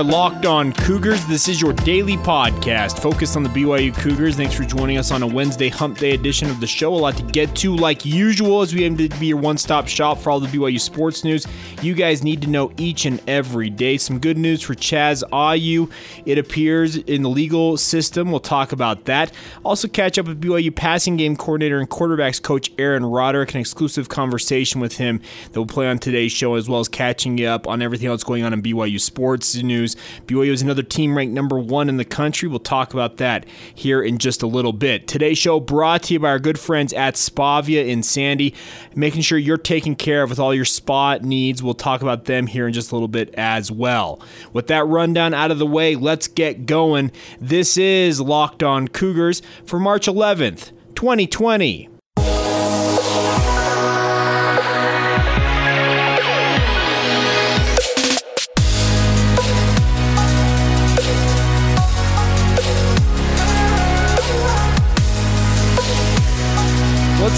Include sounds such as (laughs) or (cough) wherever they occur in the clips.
Are Locked On Cougars. This is your daily podcast focused on the BYU Cougars. Thanks for joining us on a Wednesday hump day edition of the show. A lot to get to, like usual, as we aim to be your one stop shop for all the BYU sports news. You guys need to know each and every day. Some good news for Chaz Ayu. It appears in the legal system. We'll talk about that. Also, catch up with BYU passing game coordinator and quarterbacks coach Aaron Roderick, an exclusive conversation with him that we'll play on today's show, as well as catching you up on everything else going on in BYU sports sports news. BYU is another team ranked number one in the country. We'll talk about that here in just a little bit. Today's show brought to you by our good friends at Spavia in Sandy, making sure you're taken care of with all your spa needs. We'll talk about them here in just a little bit as well. With that rundown out of the way, let's get going. This is Locked On Cougars for March 11th, 2020.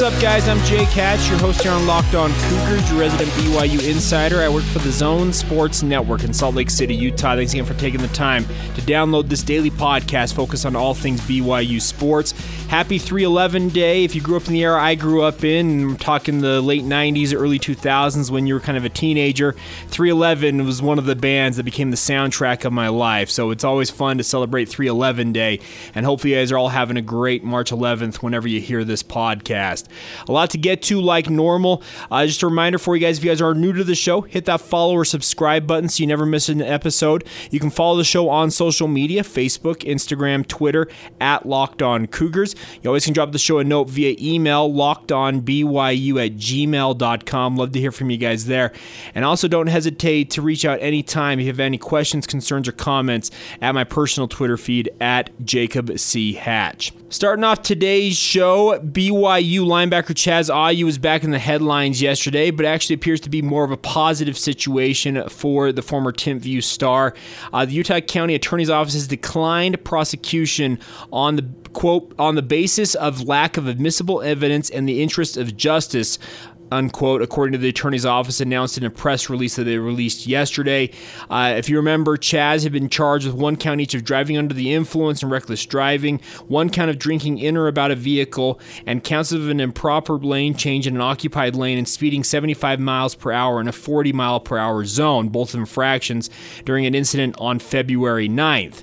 What's up, guys? I'm Jay Hatch, your host here on Locked On Cougars, your resident BYU insider. I work for the Zone Sports Network in Salt Lake City, Utah. Thanks again for taking the time to download this daily podcast focused on all things BYU sports. Happy 311 Day. If you grew up in the era I grew up in, I'm talking the late 90s, early 2000s when you were kind of a teenager, 311 was one of the bands that became the soundtrack of my life. So it's always fun to celebrate 311 Day. And hopefully, you guys are all having a great March 11th whenever you hear this podcast. A lot to get to like normal. Uh, just a reminder for you guys if you guys are new to the show, hit that follow or subscribe button so you never miss an episode. You can follow the show on social media Facebook, Instagram, Twitter, at Locked On Cougars. You always can drop the show a note via email, lockedonbyu at gmail.com. Love to hear from you guys there. And also don't hesitate to reach out anytime if you have any questions, concerns, or comments at my personal Twitter feed at Jacob C. Hatch. Starting off today's show, BYU linebacker Chaz Ayu was back in the headlines yesterday, but actually appears to be more of a positive situation for the former Timpview star. Uh, the Utah County Attorney's Office has declined prosecution on the quote on the basis of lack of admissible evidence and the interest of justice unquote, according to the attorney's office, announced in a press release that they released yesterday. Uh, if you remember, Chaz had been charged with one count each of driving under the influence and reckless driving, one count of drinking in or about a vehicle, and counts of an improper lane change in an occupied lane and speeding 75 miles per hour in a 40 mile per hour zone, both infractions during an incident on February 9th.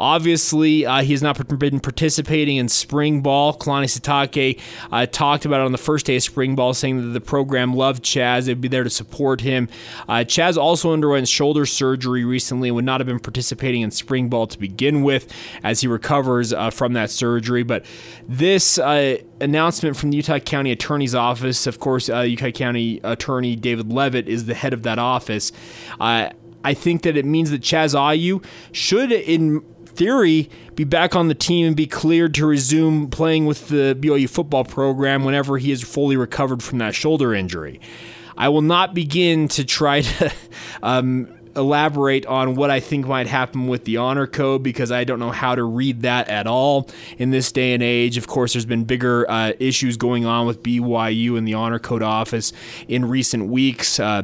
Obviously, uh, he has not been participating in spring ball. Kalani Sitake uh, talked about it on the first day of spring ball, saying that the program loved Chaz. They'd be there to support him. Uh, Chaz also underwent shoulder surgery recently and would not have been participating in spring ball to begin with as he recovers uh, from that surgery. But this uh, announcement from the Utah County Attorney's Office, of course, uh, Utah County Attorney David Leavitt is the head of that office. Uh, I think that it means that Chaz Ayu should, in theory, be back on the team and be cleared to resume playing with the BYU football program whenever he is fully recovered from that shoulder injury. I will not begin to try to (laughs) um, elaborate on what I think might happen with the honor code because I don't know how to read that at all in this day and age. Of course, there's been bigger uh, issues going on with BYU and the honor code office in recent weeks. Uh,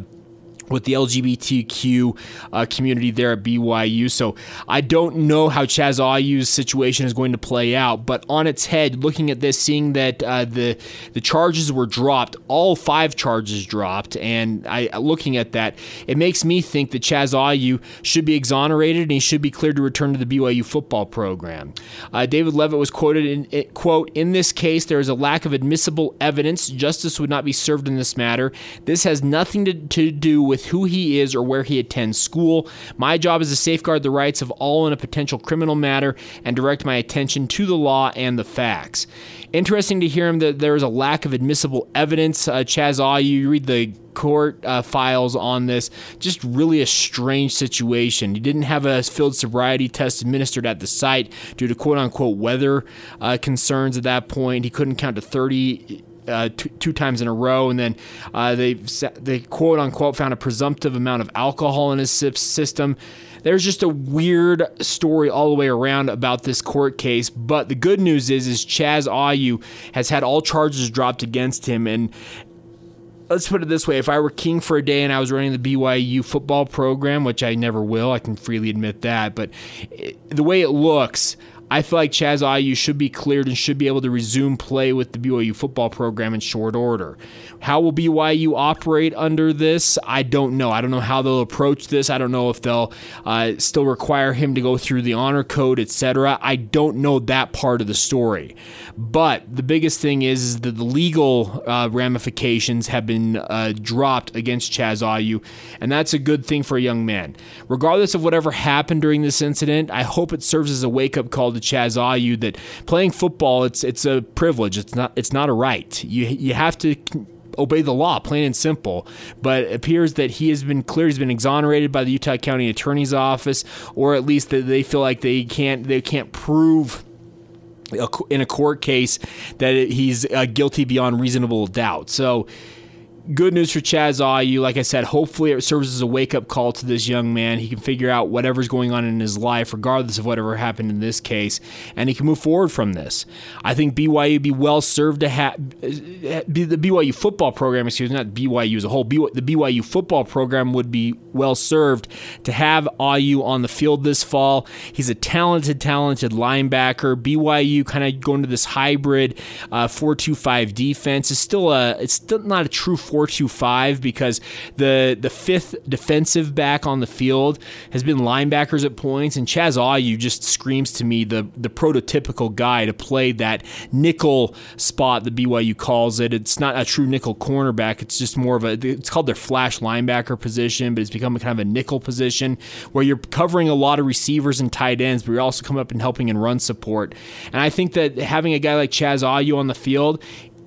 with the LGBTQ uh, community there at BYU. So I don't know how Chaz Ayu's situation is going to play out, but on its head, looking at this, seeing that uh, the the charges were dropped, all five charges dropped, and I looking at that, it makes me think that Chaz Ayu should be exonerated and he should be cleared to return to the BYU football program. Uh, David Leavitt was quoted in quote in this case there is a lack of admissible evidence. Justice would not be served in this matter. This has nothing to, to do with with who he is or where he attends school. My job is to safeguard the rights of all in a potential criminal matter and direct my attention to the law and the facts. Interesting to hear him that there is a lack of admissible evidence. Uh, Chaz Ayu, you read the court uh, files on this. Just really a strange situation. He didn't have a field sobriety test administered at the site due to quote unquote weather uh, concerns at that point. He couldn't count to 30 uh, two, two, times in a row, and then uh, they they quote unquote found a presumptive amount of alcohol in his system. There's just a weird story all the way around about this court case. But the good news is, is Chaz Ayu has had all charges dropped against him, and let's put it this way: if I were king for a day and I was running the BYU football program, which I never will, I can freely admit that, but the way it looks. I feel like Chaz Ayu should be cleared and should be able to resume play with the BYU football program in short order. How will BYU operate under this? I don't know. I don't know how they'll approach this. I don't know if they'll uh, still require him to go through the honor code, etc. I don't know that part of the story. But the biggest thing is, is that the legal uh, ramifications have been uh, dropped against Chaz Ayu, and that's a good thing for a young man. Regardless of whatever happened during this incident, I hope it serves as a wake up call to Chaz Ayu that playing football it's it's a privilege. It's not it's not a right. You you have to obey the law, plain and simple. But it appears that he has been cleared. He's been exonerated by the Utah County Attorney's Office, or at least that they feel like they can't they can't prove in a court case that he's uh, guilty beyond reasonable doubt. So good news for Chaz Ayu. Like I said, hopefully it serves as a wake up call to this young man. He can figure out whatever's going on in his life, regardless of whatever happened in this case, and he can move forward from this. I think BYU would be well served to have the BYU football program, excuse me, not BYU as a whole. the BYU football program would be well served to have Ayu on the field this fall. He's a talented, talented linebacker. BYU kind of going to this hybrid uh, 4-2-5 defense is still a it's still not a true 4 4-2-5 because the the fifth defensive back on the field has been linebackers at points, and Chaz Ayu just screams to me the the prototypical guy to play that nickel spot the BYU calls it. It's not a true nickel cornerback. It's just more of a it's called their flash linebacker position, but it's become a kind of a nickel position where you're covering a lot of receivers and tight ends, but you're also coming up and helping in run support. And I think that having a guy like Chaz Ayu on the field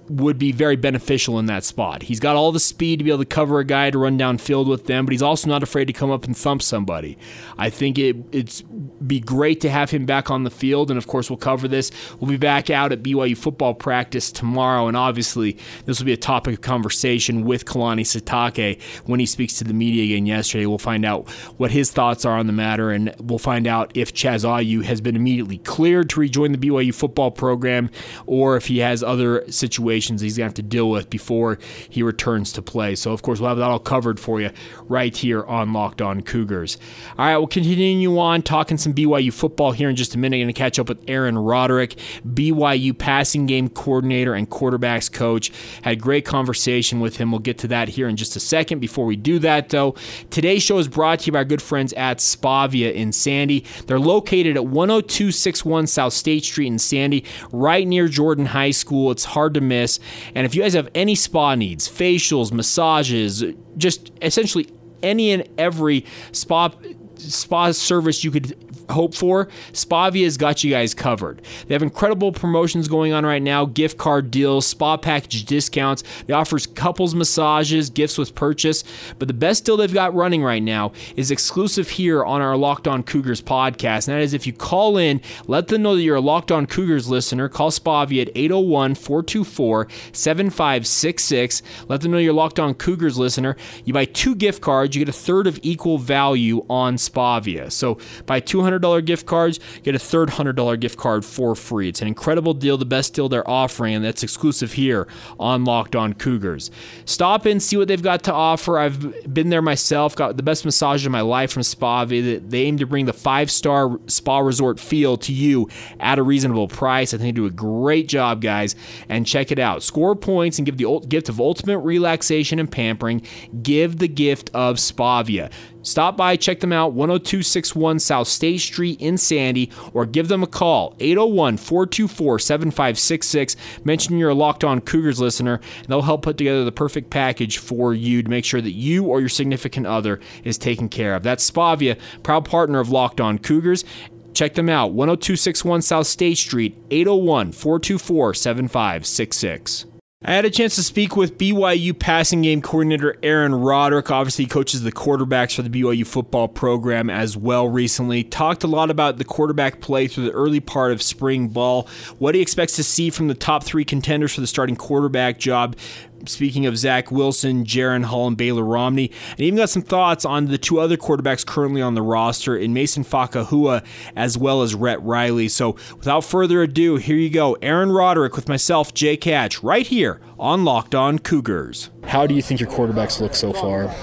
would be very beneficial in that spot. He's got all the speed to be able to cover a guy to run downfield with them, but he's also not afraid to come up and thump somebody. I think it it's be great to have him back on the field, and of course we'll cover this. We'll be back out at BYU football practice tomorrow, and obviously this will be a topic of conversation with Kalani Sitake when he speaks to the media again yesterday. We'll find out what his thoughts are on the matter, and we'll find out if Chaz Ayu has been immediately cleared to rejoin the BYU football program, or if he has other situations situations he's going to have to deal with before he returns to play. So, of course, we'll have that all covered for you right here on Locked On Cougars. All right, we'll continue on talking some BYU football here in just a minute. Going to catch up with Aaron Roderick, BYU passing game coordinator and quarterbacks coach. Had a great conversation with him. We'll get to that here in just a second. Before we do that, though, today's show is brought to you by our good friends at Spavia in Sandy. They're located at 10261 South State Street in Sandy, right near Jordan High School. It's hard to miss. And if you guys have any spa needs, facials, massages, just essentially any and every spa spa service you could hope for, Spavia's got you guys covered. They have incredible promotions going on right now, gift card deals, spa package discounts. They offers couples massages, gifts with purchase. But the best deal they've got running right now is exclusive here on our Locked On Cougars podcast. And that is if you call in, let them know that you're a Locked On Cougars listener. Call Spavia at 801 424 7566. Let them know you're Locked On Cougars listener. You buy two gift cards, you get a third of equal value on Spavia. So buy 200 $100 gift cards, get a third $100 gift card for free. It's an incredible deal, the best deal they're offering, and that's exclusive here on Locked On Cougars. Stop in, see what they've got to offer. I've been there myself, got the best massage of my life from Spa. They aim to bring the five star spa resort feel to you at a reasonable price. I think they do a great job, guys, and check it out. Score points and give the gift of ultimate relaxation and pampering. Give the gift of Spavia. Stop by, check them out, 10261 South State Street in Sandy, or give them a call, 801 424 7566. Mention you're a Locked On Cougars listener, and they'll help put together the perfect package for you to make sure that you or your significant other is taken care of. That's Spavia, proud partner of Locked On Cougars. Check them out, 10261 South State Street, 801 424 7566. I had a chance to speak with BYU passing game coordinator Aaron Roderick. Obviously, he coaches the quarterbacks for the BYU football program as well recently. Talked a lot about the quarterback play through the early part of spring ball, what he expects to see from the top three contenders for the starting quarterback job speaking of Zach Wilson, Jaren Hall, and Baylor Romney, and even got some thoughts on the two other quarterbacks currently on the roster in Mason Fakahua as well as Rhett Riley. So without further ado, here you go. Aaron Roderick with myself, Jay Hatch, right here on Locked On Cougars. How do you think your quarterbacks look so far?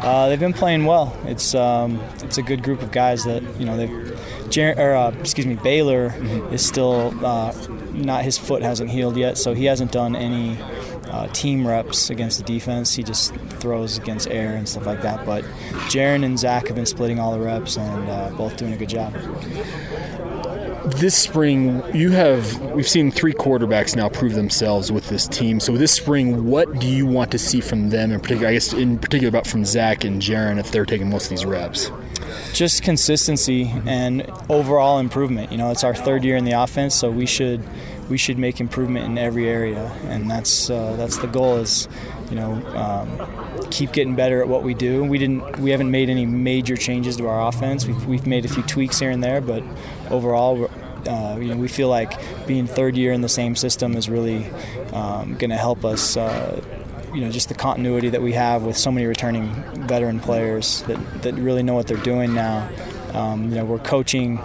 Uh, they've been playing well. It's um, it's a good group of guys that you know they've. Jer- or, uh, excuse me, Baylor mm-hmm. is still uh, not his foot hasn't healed yet, so he hasn't done any uh, team reps against the defense. He just throws against air and stuff like that. But Jaren and Zach have been splitting all the reps and uh, both doing a good job this spring you have we've seen three quarterbacks now prove themselves with this team so this spring what do you want to see from them in particular i guess in particular about from zach and Jaren if they're taking most of these reps just consistency and overall improvement. You know it's our third year in the offense so we should we should make improvement in every area. And that's uh, that's the goal is you know um, keep getting better at what we do. We didn't we haven't made any major changes to our offense. We've, we've made a few tweaks here and there but overall, uh, you know, we feel like being third year in the same system is really um, going to help us. Uh, you know, just the continuity that we have with so many returning veteran players that, that really know what they're doing now. Um, you know, we're coaching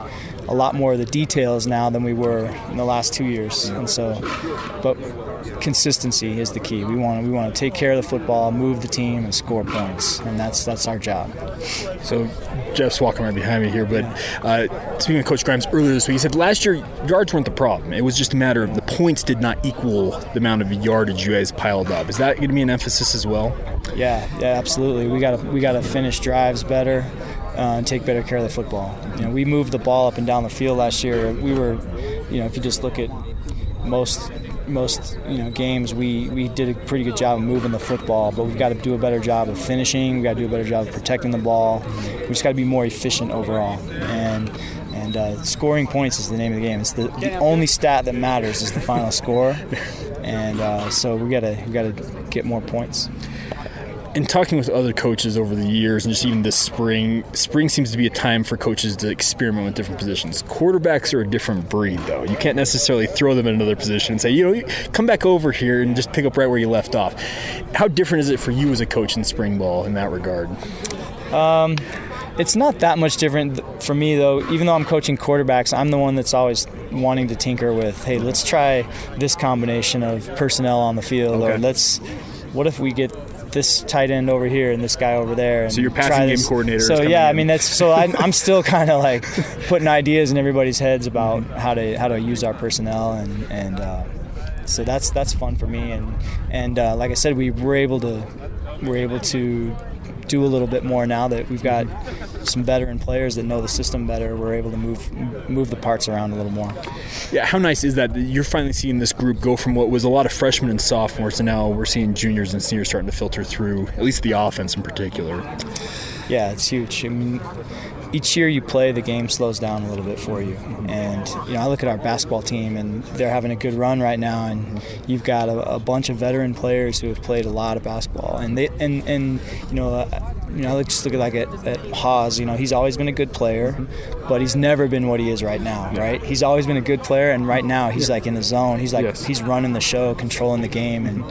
a lot more of the details now than we were in the last two years, and so, but consistency is the key. We want to, we want to take care of the football, move the team, and score points, and that's that's our job. So Jeff's walking right behind me here, but uh, speaking of Coach Grimes earlier this week, he said last year yards weren't the problem. It was just a matter of the points did not equal the amount of yardage you guys piled up. Is that going to be an emphasis as well? Yeah, yeah, absolutely. We got to we got to finish drives better. Uh, and take better care of the football. You know, we moved the ball up and down the field last year. We were, you know, if you just look at most most you know games we we did a pretty good job of moving the football but we've got to do a better job of finishing we've got to do a better job of protecting the ball. We just got to be more efficient overall. And and uh, scoring points is the name of the game. It's the, the only stat that matters is the final score. (laughs) And uh, so we got to we got to get more points in talking with other coaches over the years and just even this spring, spring seems to be a time for coaches to experiment with different positions. Quarterbacks are a different breed, though. You can't necessarily throw them in another position and say, you know, come back over here and just pick up right where you left off. How different is it for you as a coach in spring ball in that regard? Um, it's not that much different for me, though. Even though I'm coaching quarterbacks, I'm the one that's always wanting to tinker with, hey, let's try this combination of personnel on the field, okay. or let's, what if we get this tight end over here and this guy over there. And so your passing game coordinator. So yeah, in. I mean that's so I'm, I'm still (laughs) kind of like putting ideas in everybody's heads about how to how to use our personnel and and uh, so that's that's fun for me and and uh, like I said, we were able to we're able to do a little bit more now that we've got some veteran players that know the system better. We're able to move move the parts around a little more. Yeah, how nice is that? You're finally seeing this group go from what was a lot of freshmen and sophomores to now we're seeing juniors and seniors starting to filter through, at least the offense in particular. Yeah, it's huge. I mean, each year you play, the game slows down a little bit for you. And you know, I look at our basketball team, and they're having a good run right now. And you've got a, a bunch of veteran players who have played a lot of basketball, and they and and you know. Uh, you know, just look at like at, at Haws. You know, he's always been a good player, but he's never been what he is right now. Right? He's always been a good player, and right now he's like in the zone. He's like yes. he's running the show, controlling the game, and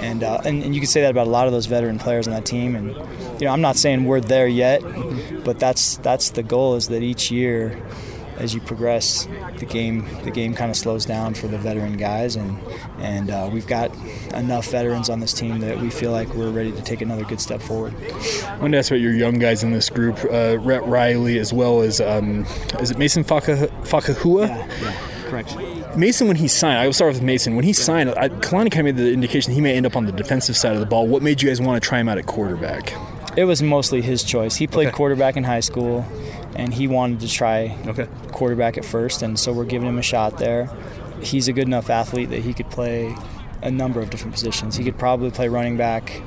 and, uh, and and you can say that about a lot of those veteran players on that team. And you know, I'm not saying we're there yet, but that's that's the goal is that each year as you progress, the game the game kind of slows down for the veteran guys, and and uh, we've got enough veterans on this team that we feel like we're ready to take another good step forward. I want to ask about your young guys in this group, uh, Rhett Riley, as well as um, is it Mason Fakahua? Yeah, yeah, correct. Mason, when he signed, I will start with Mason. When he signed, I, Kalani kind of made the indication he may end up on the defensive side of the ball. What made you guys want to try him out at quarterback? It was mostly his choice. He played okay. quarterback in high school, and he wanted to try okay. quarterback at first, and so we're giving him a shot there. He's a good enough athlete that he could play a number of different positions. He could probably play running back,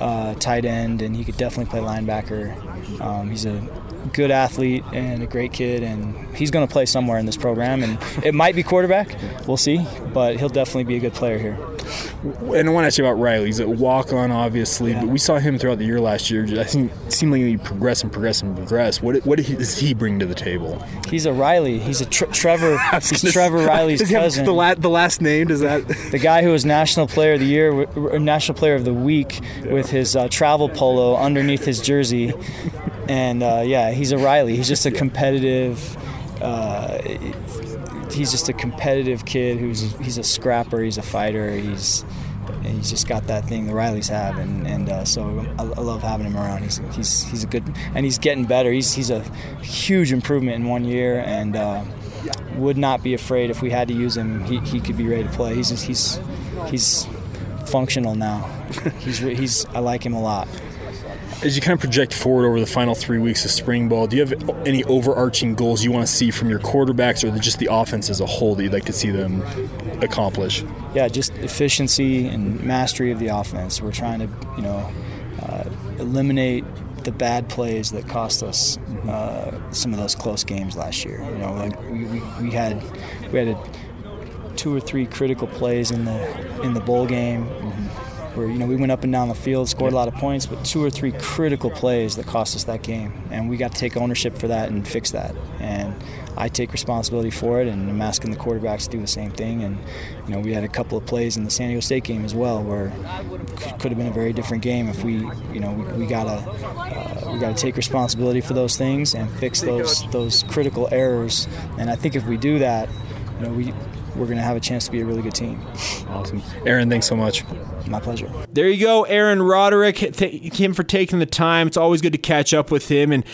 uh, tight end, and he could definitely play linebacker. Um, he's a good athlete and a great kid, and he's going to play somewhere in this program. And it might be quarterback, we'll see, but he'll definitely be a good player here. And I want to ask you about Riley. He's a walk on, obviously, yeah. but we saw him throughout the year last year. I think seemingly progress and progress and progress. What what does he bring to the table? He's a Riley. He's a tr- Trevor. (laughs) He's Trevor Riley's cousin. The, la- the, last name does that? (laughs) the guy who was National Player of the Year, National Player of the Week, with his uh, travel polo underneath his jersey, and uh, yeah, he's a Riley. He's just a (laughs) competitive. Uh, he's just a competitive kid who's he's a scrapper. He's a fighter. He's he's just got that thing the Rileys have, and and uh, so I, I, love having him around. He's he's he's a good and he's getting better. He's he's a huge improvement in one year, and uh, would not be afraid if we had to use him. He, he could be ready to play. He's just, he's he's functional now. (laughs) he's he's I like him a lot. As you kind of project forward over the final three weeks of spring ball, do you have any overarching goals you want to see from your quarterbacks or just the offense as a whole that you'd like to see them accomplish? Yeah, just efficiency and mastery of the offense. We're trying to, you know, uh, eliminate the bad plays that cost us uh, some of those close games last year. You know, like we, we, we had we had a, two or three critical plays in the in the bowl game. Mm-hmm where you know we went up and down the field, scored a lot of points, but two or three critical plays that cost us that game, and we got to take ownership for that and fix that. And I take responsibility for it, and I'm asking the quarterbacks to do the same thing. And you know we had a couple of plays in the San Diego State game as well where it could have been a very different game if we you know we, we gotta uh, we gotta take responsibility for those things and fix those those critical errors. And I think if we do that, you know we we're going to have a chance to be a really good team. Awesome. Aaron, thanks so much. My pleasure. There you go, Aaron Roderick. Thank him for taking the time. It's always good to catch up with him. And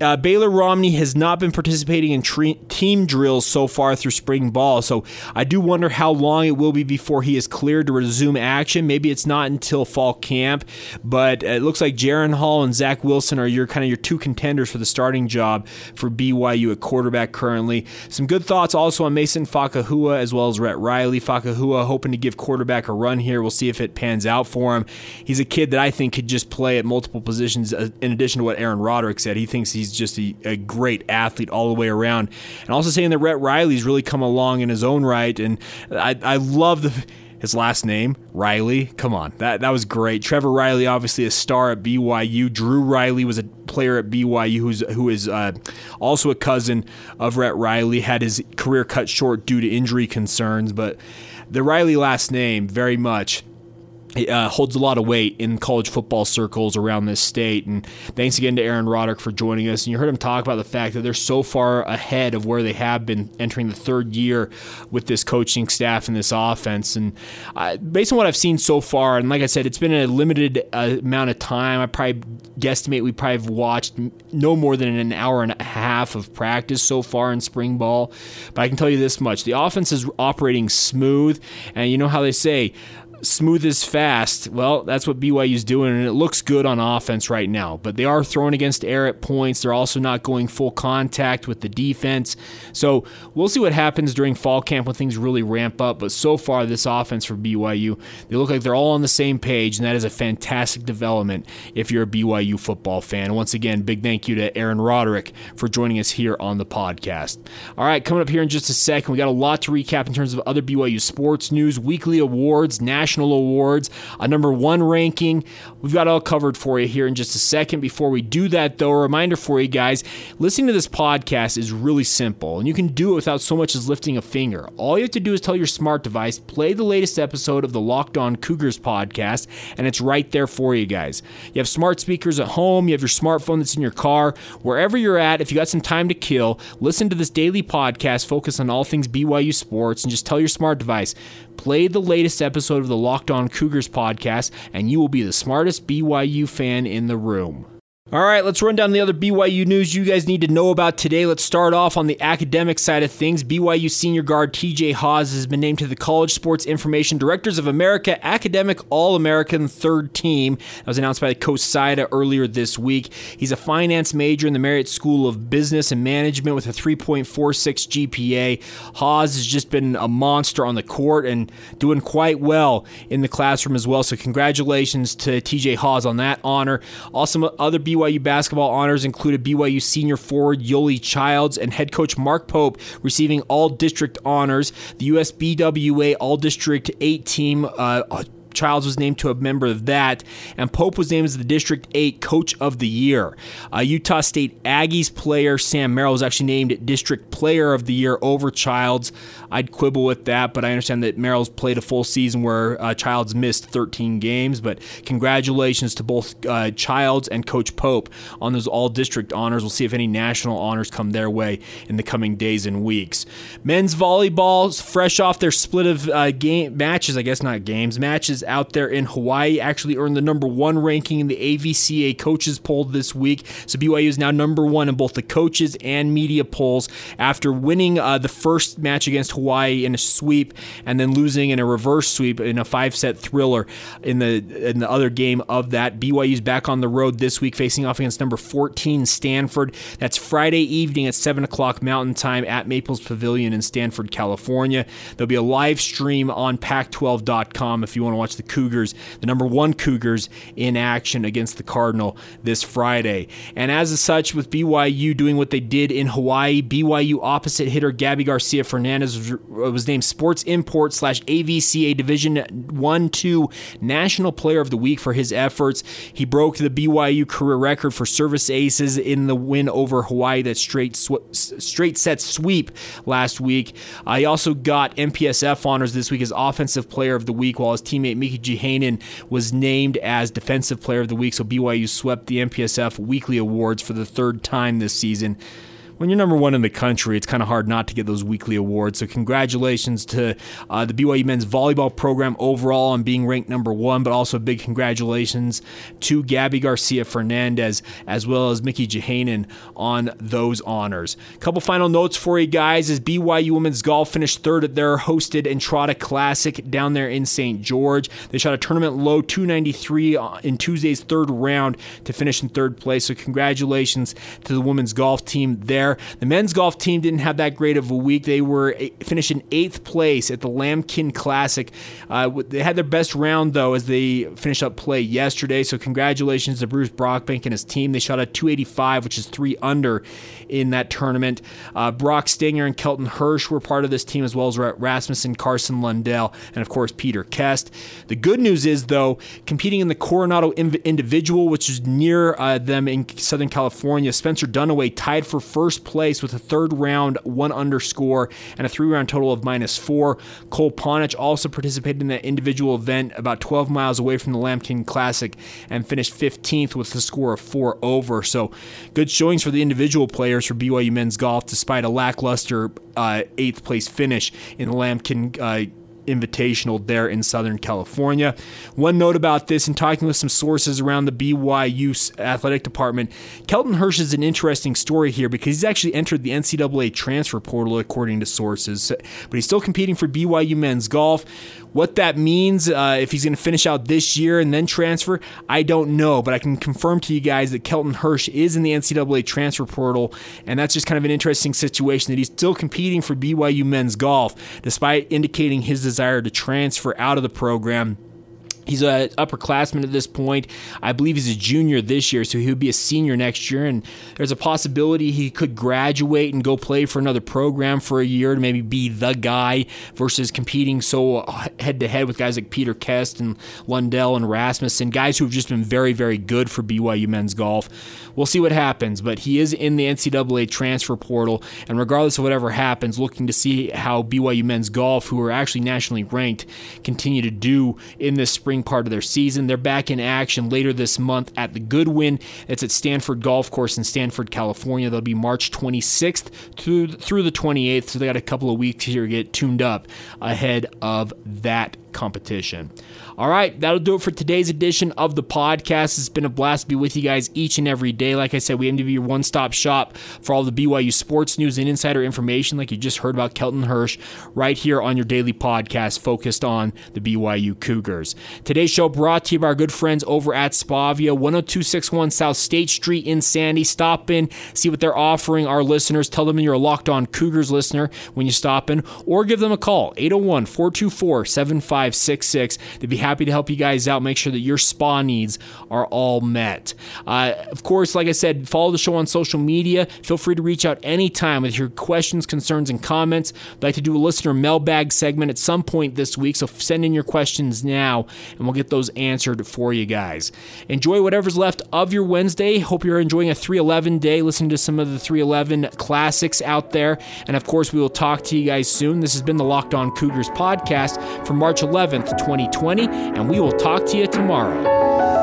uh, Baylor Romney has not been participating in tre- team drills so far through spring ball, so I do wonder how long it will be before he is cleared to resume action. Maybe it's not until fall camp, but it looks like Jaren Hall and Zach Wilson are your kind of your two contenders for the starting job for BYU at quarterback currently. Some good thoughts also on Mason Fakahua as well as Rhett Riley. Fakahua hoping to give quarterback a run here. We'll see if it pans out for him. He's a kid that I think could just play at multiple positions. Uh, in addition to what Aaron Roderick said, he thinks he's just a, a, great athlete all the way around. And also saying that Rhett Riley's really come along in his own right. And I, I love the his last name, Riley. Come on, that that was great. Trevor Riley, obviously a star at BYU. Drew Riley was a player at BYU who's who is uh, also a cousin of Rhett Riley. Had his career cut short due to injury concerns, but the Riley last name very much uh, holds a lot of weight in college football circles around this state. And thanks again to Aaron Roderick for joining us. And you heard him talk about the fact that they're so far ahead of where they have been entering the third year with this coaching staff and this offense. And uh, based on what I've seen so far, and like I said, it's been a limited uh, amount of time. I probably guesstimate we probably have watched no more than an hour and a half of practice so far in spring ball. But I can tell you this much the offense is operating smooth. And you know how they say, smooth as fast. Well, that's what BYU's doing, and it looks good on offense right now. But they are throwing against air at points. They're also not going full contact with the defense. So we'll see what happens during fall camp when things really ramp up. But so far, this offense for BYU, they look like they're all on the same page, and that is a fantastic development if you're a BYU football fan. Once again, big thank you to Aaron Roderick for joining us here on the podcast. All right, coming up here in just a second, we got a lot to recap in terms of other BYU sports news, weekly awards, national national awards, a number one ranking. We've got all covered for you here in just a second. Before we do that, though, a reminder for you guys listening to this podcast is really simple, and you can do it without so much as lifting a finger. All you have to do is tell your smart device, play the latest episode of the Locked On Cougars podcast, and it's right there for you guys. You have smart speakers at home, you have your smartphone that's in your car, wherever you're at, if you got some time to kill, listen to this daily podcast, focus on all things BYU sports, and just tell your smart device, Play the latest episode of the Locked On Cougars podcast, and you will be the smartest BYU fan in the room. All right, let's run down the other BYU news you guys need to know about today. Let's start off on the academic side of things. BYU senior guard TJ Haws has been named to the College Sports Information Directors of America Academic All American Third Team. That was announced by CoSIDA earlier this week. He's a finance major in the Marriott School of Business and Management with a 3.46 GPA. Haws has just been a monster on the court and doing quite well in the classroom as well. So, congratulations to TJ Haws on that honor. Also, other BYU BYU basketball honors included BYU senior forward Yoeli Childs and head coach Mark Pope receiving all district honors. The USBWA All District 8 team. Uh, Childs was named to a member of that, and Pope was named as the District 8 Coach of the Year. Uh, Utah State Aggies player Sam Merrill was actually named District Player of the Year over Childs. I'd quibble with that, but I understand that Merrill's played a full season where uh, Childs missed 13 games. But congratulations to both uh, Childs and Coach Pope on those all district honors. We'll see if any national honors come their way in the coming days and weeks. Men's volleyball, fresh off their split of uh, game matches, I guess not games, matches out there in Hawaii, actually earned the number one ranking in the AVCA coaches poll this week. So BYU is now number one in both the coaches and media polls after winning uh, the first match against Hawaii in a sweep and then losing in a reverse sweep in a five set thriller in the in the other game of that. BYU's back on the road this week facing off against number 14 Stanford. That's Friday evening at 7 o'clock Mountain Time at Maples Pavilion in Stanford, California. There'll be a live stream on Pac12.com if you want to watch the Cougars, the number one Cougars, in action against the Cardinal this Friday. And as such, with BYU doing what they did in Hawaii, BYU opposite hitter Gabi Garcia Fernandez was named Sports Import slash AVCA Division One Two National Player of the Week for his efforts. He broke the BYU career record for service aces in the win over Hawaii that straight sw- straight set sweep last week. Uh, he also got MPSF honors this week as Offensive Player of the Week, while his teammate Miki Jauhiainen was named as Defensive Player of the Week. So BYU swept the MPSF weekly awards for the third time this season when you're number one in the country, it's kind of hard not to get those weekly awards. So, congratulations to uh, the BYU men's volleyball program overall on being ranked number one, but also big congratulations to Gabi Garcia Fernandez as well as Miki Jauhiainen on those honors. A couple final notes for you guys is BYU women's golf finished third at their hosted Entrada Classic down there in St. George. They shot a tournament low 293 in Tuesday's third round to finish in third place. So, congratulations to the women's golf team there there. The men's golf team didn't have that great of a week. They were finished in eighth place at the Lamkin Classic. Uh, they had their best round though as they finished up play yesterday. So congratulations to Bruce Brockbank and his team. They shot a 285, which is three under in that tournament. Uh, Brock Stinger and Kelton Hirsch were part of this team as well as Rasmussen, Carson Lundell, and of course Peter Kuest. The good news is though, competing in the Coronado Individual, which is near uh, them in Southern California, Spencer Dunaway tied for first first place with a third round one underscore and a three round total of minus four. Cole Ponich also participated in that individual event about 12 miles away from the Lamkin Classic and finished 15th with a score of four over. So good showings for the individual players for BYU men's golf despite a lackluster uh, eighth place finish in the Lamkin. Uh, Invitational there in Southern California. One note about this, in talking with some sources around the BYU athletic department, Kelton Hirsch is an interesting story here because he's actually entered the NCAA transfer portal, according to sources, but he's still competing for BYU men's golf. What that means, uh, if he's going to finish out this year and then transfer, I don't know. But I can confirm to you guys that Kelton Hirsch is in the NCAA transfer portal, and that's just kind of an interesting situation that he's still competing for BYU men's golf, despite indicating his desire to transfer out of the program. He's an upperclassman at this point. I believe he's a junior this year, so he would be a senior next year. And there's a possibility he could graduate and go play for another program for a year to maybe be the guy versus competing so head to head with guys like Peter Kuest and Lundell and Rasmussen, guys who have just been very, very good for BYU men's golf. We'll see what happens, but he is in the NCAA transfer portal. And regardless of whatever happens, looking to see how BYU men's golf, who are actually nationally ranked, continue to do in this spring spring part of their season. They're back in action later this month at the Goodwin. It's at Stanford Golf Course in Stanford, California. That'll be March 26th through, through the 28th. So they got a couple of weeks here to get tuned up ahead of that competition. All right, that'll do it for today's edition of the podcast. It's been a blast to be with you guys each and every day. Like I said, we aim to be your one stop shop for all the BYU sports news and insider information, like you just heard about Kelton Hirsch, right here on your daily podcast focused on the BYU Cougars. Today's show brought to you by our good friends over at Spavia, 10261 South State Street in Sandy. Stop in, see what they're offering our listeners. Tell them you're a locked on Cougars listener when you stop in, or give them a call, 801 424 75 8566. They'd be happy to help you guys out, make sure that your spa needs are all met. Uh, of course, like I said, follow the show on social media. Feel free to reach out anytime with your questions, concerns, and comments. I'd like to do a listener mailbag segment at some point this week, so send in your questions now and we'll get those answered for you guys. Enjoy whatever's left of your Wednesday. Hope you're enjoying a 311 day, listening to some of the 311 classics out there. And of course, we will talk to you guys soon. This has been the Locked On Cougars podcast for March 11th, 2020, and we will talk to you tomorrow.